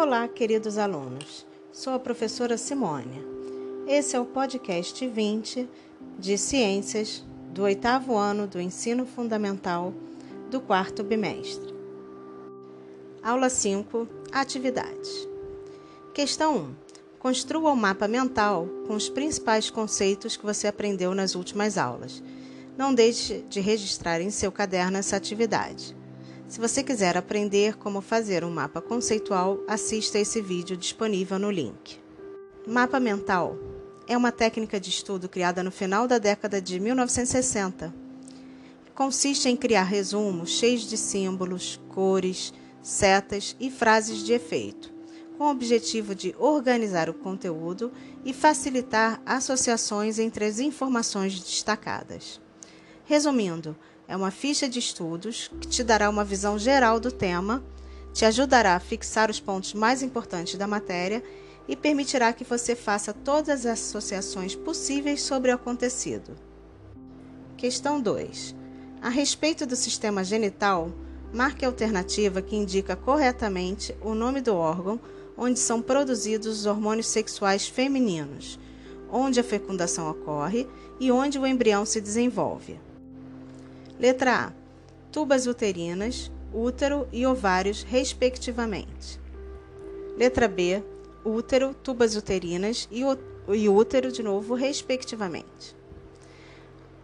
Olá, queridos alunos. Sou a professora Simônia. Esse é o podcast 20 de Ciências do oitavo ano do Ensino Fundamental do quarto bimestre. Aula 5 Atividades. Questão 1. Construa um mapa mental com os principais conceitos que você aprendeu nas últimas aulas. Não deixe de registrar em seu caderno essa atividade. Se você quiser aprender como fazer um mapa conceitual, assista esse vídeo disponível no link. Mapa mental é uma técnica de estudo criada no final da década de 1960. Consiste em criar resumos cheios de símbolos, cores, setas e frases de efeito, com o objetivo de organizar o conteúdo e facilitar associações entre as informações destacadas. Resumindo, é uma ficha de estudos que te dará uma visão geral do tema, te ajudará a fixar os pontos mais importantes da matéria e permitirá que você faça todas as associações possíveis sobre o acontecido. Questão 2. A respeito do sistema genital, marque a alternativa que indica corretamente o nome do órgão onde são produzidos os hormônios sexuais femininos, onde a fecundação ocorre e onde o embrião se desenvolve. Letra A. Tubas uterinas, útero e ovários, respectivamente. Letra B. Útero, tubas uterinas e, e útero, de novo, respectivamente.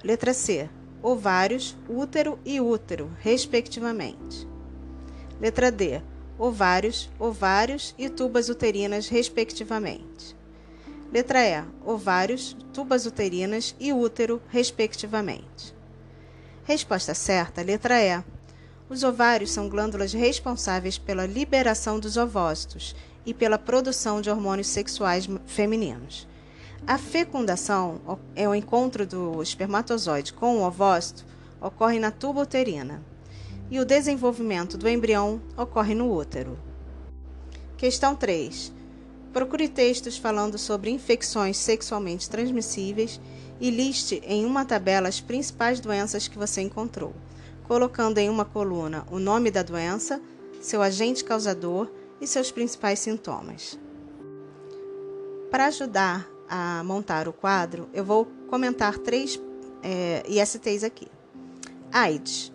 Letra C. Ovários, útero e útero, respectivamente. Letra D. Ovários, ovários e tubas uterinas, respectivamente. Letra E. Ovários, tubas uterinas e útero, respectivamente. Resposta certa, letra E. Os ovários são glândulas responsáveis pela liberação dos ovócitos e pela produção de hormônios sexuais femininos. A fecundação é o encontro do espermatozoide com o ovócito ocorre na tuba uterina e o desenvolvimento do embrião ocorre no útero. Questão 3. Procure textos falando sobre infecções sexualmente transmissíveis e liste em uma tabela as principais doenças que você encontrou, colocando em uma coluna o nome da doença, seu agente causador e seus principais sintomas. Para ajudar a montar o quadro, eu vou comentar três é, ISTs aqui. AIDS.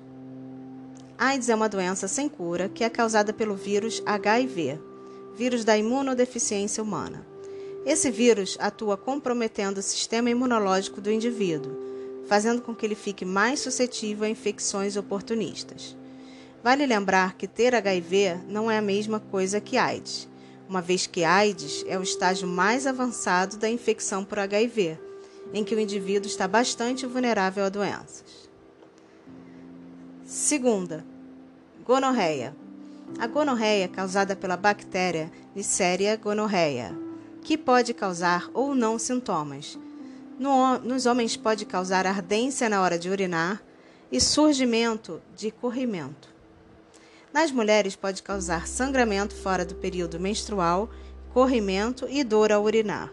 AIDS é uma doença sem cura que é causada pelo vírus HIV, vírus da imunodeficiência humana. Esse vírus atua comprometendo o sistema imunológico do indivíduo, fazendo com que ele fique mais suscetível a infecções oportunistas. Vale lembrar que ter HIV não é a mesma coisa que AIDS, uma vez que AIDS é o estágio mais avançado da infecção por HIV, em que o indivíduo está bastante vulnerável a doenças. Segunda, gonorreia. A gonorreia é causada pela bactéria Neisseria gonorrhea que pode causar ou não sintomas. No, nos homens pode causar ardência na hora de urinar e surgimento de corrimento. Nas mulheres pode causar sangramento fora do período menstrual, corrimento e dor ao urinar.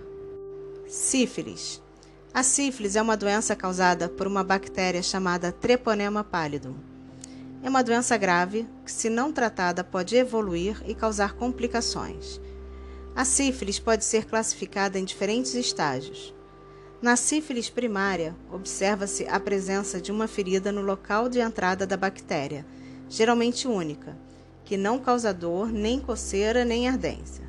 Sífilis. A sífilis é uma doença causada por uma bactéria chamada Treponema pallidum. É uma doença grave que, se não tratada, pode evoluir e causar complicações. A sífilis pode ser classificada em diferentes estágios. Na sífilis primária, observa-se a presença de uma ferida no local de entrada da bactéria, geralmente única, que não causa dor, nem coceira, nem ardência.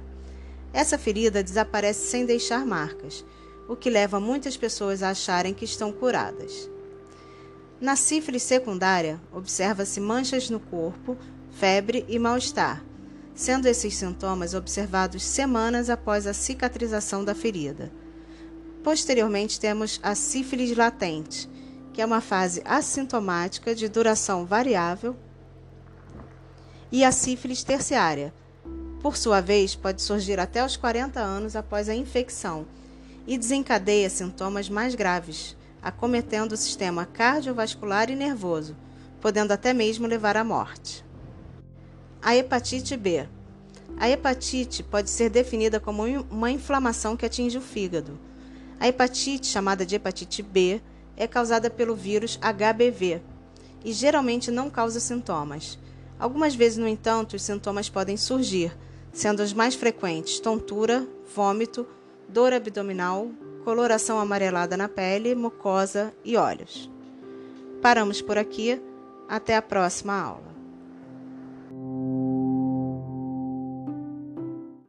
Essa ferida desaparece sem deixar marcas, o que leva muitas pessoas a acharem que estão curadas. Na sífilis secundária, observa-se manchas no corpo, febre e mal-estar, sendo esses sintomas observados semanas após a cicatrização da ferida. Posteriormente, temos a sífilis latente, que é uma fase assintomática de duração variável, e a sífilis terciária. Por sua vez, pode surgir até os 40 anos após a infecção e desencadeia sintomas mais graves, acometendo o sistema cardiovascular e nervoso, podendo até mesmo levar à morte. A hepatite B. A hepatite pode ser definida como uma inflamação que atinge o fígado. A hepatite, chamada de hepatite B, é causada pelo vírus HBV e geralmente não causa sintomas. Algumas vezes, no entanto, os sintomas podem surgir, sendo os mais frequentes tontura, vômito, dor abdominal, coloração amarelada na pele, mucosa e olhos. Paramos por aqui. Até a próxima aula.